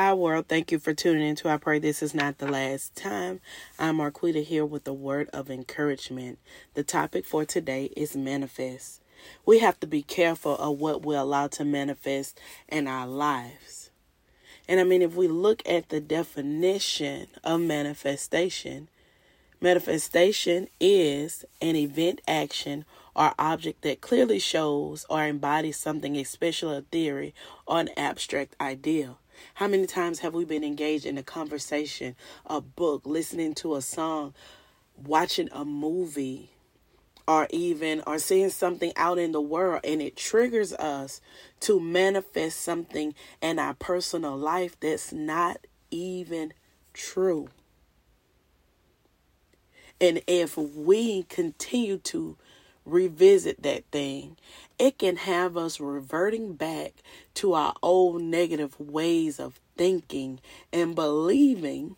Hi, world. Thank you for tuning in to I pray this is not the last time. I'm Marquita here with a word of encouragement. The topic for today is manifest. We have to be careful of what we allow to manifest in our lives. And I mean, if we look at the definition of manifestation, manifestation is an event, action, or object that clearly shows or embodies something, especially a theory or an abstract ideal. How many times have we been engaged in a conversation, a book, listening to a song, watching a movie, or even or seeing something out in the world and it triggers us to manifest something in our personal life that's not even true. And if we continue to revisit that thing, it can have us reverting back to our old negative ways of thinking and believing.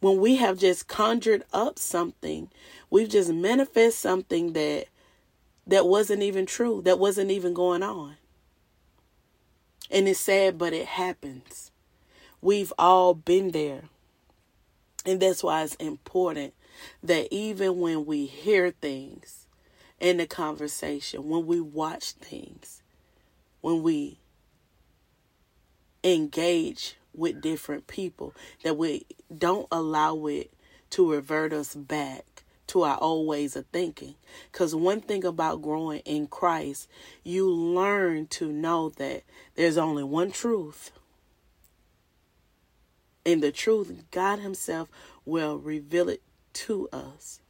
When we have just conjured up something we've just manifest something that that wasn't even true that wasn't even going on. And it's sad but it happens. We've all been there. And that's why it's important that even when we hear things in the conversation, when we watch things, when we engage with different people, that we don't allow it to revert us back to our old ways of thinking. Because one thing about growing in Christ, you learn to know that there's only one truth. And the truth, God Himself will reveal it to us.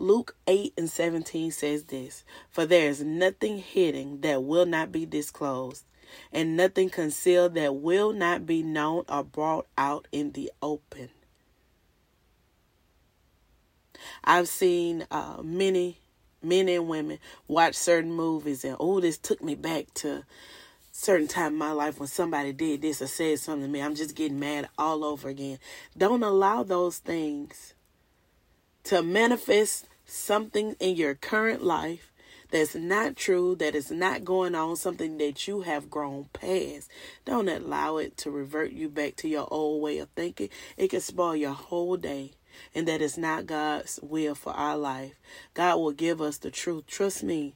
Luke 8 and 17 says this For there is nothing hidden that will not be disclosed, and nothing concealed that will not be known or brought out in the open. I've seen uh, many men and women watch certain movies, and oh, this took me back to certain time in my life when somebody did this or said something to me. I'm just getting mad all over again. Don't allow those things to manifest something in your current life that's not true, that is not going on, something that you have grown past. Don't allow it to revert you back to your old way of thinking. It can spoil your whole day. And that is not God's will for our life. God will give us the truth. Trust me.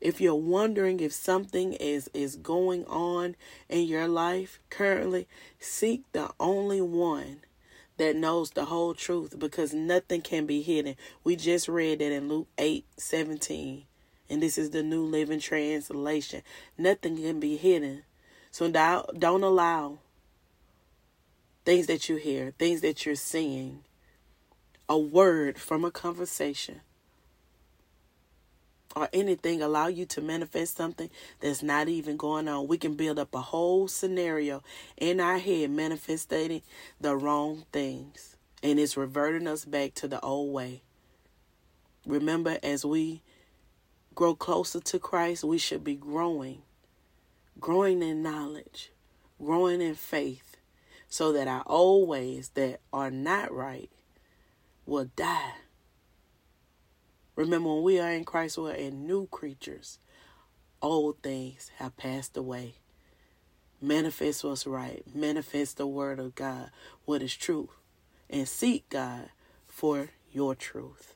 If you're wondering if something is, is going on in your life currently, seek the only one that knows the whole truth because nothing can be hidden. We just read that in Luke 8 17. And this is the New Living Translation. Nothing can be hidden. So don't allow things that you hear, things that you're seeing, a word from a conversation or anything allow you to manifest something that's not even going on. We can build up a whole scenario in our head manifesting the wrong things. And it's reverting us back to the old way. Remember, as we grow closer to Christ, we should be growing, growing in knowledge, growing in faith, so that our old ways that are not right will die Remember, when we are in Christ, we are in new creatures. Old things have passed away. Manifest what's right. Manifest the word of God, what is truth. And seek God for your truth.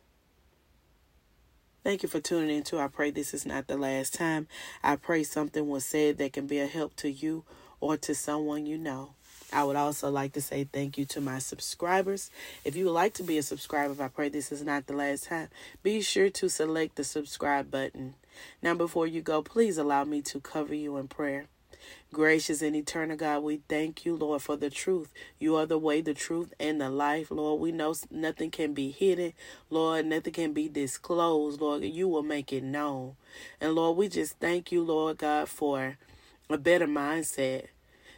Thank you for tuning in to I pray this is not the last time. I pray something was said that can be a help to you or to someone you know. I would also like to say thank you to my subscribers. If you would like to be a subscriber, I pray this is not the last time, be sure to select the subscribe button. Now, before you go, please allow me to cover you in prayer. Gracious and eternal God, we thank you, Lord, for the truth. You are the way, the truth, and the life, Lord. We know nothing can be hidden, Lord. Nothing can be disclosed, Lord. You will make it known. And Lord, we just thank you, Lord God, for a better mindset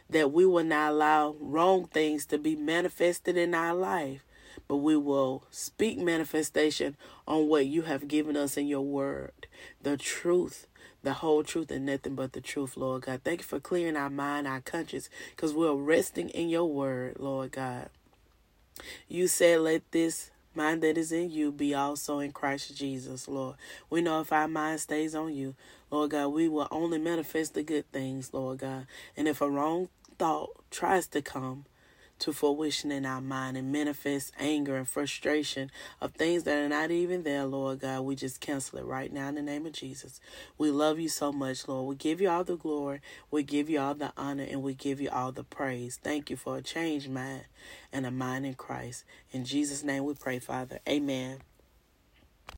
that we will not allow wrong things to be manifested in our life, but we will speak manifestation on what you have given us in your word, the truth, the whole truth, and nothing but the truth, Lord God. Thank you for clearing our mind, our conscience, because we're resting in your word, Lord God. You said, let this mind that is in you be also in Christ Jesus, Lord. We know if our mind stays on you, Lord God, we will only manifest the good things, Lord God. And if a wrong thought tries to come, to fruition in our mind and manifest anger and frustration of things that are not even there, Lord God. We just cancel it right now in the name of Jesus. We love you so much, Lord. We give you all the glory, we give you all the honor, and we give you all the praise. Thank you for a changed mind and a mind in Christ. In Jesus' name we pray, Father. Amen.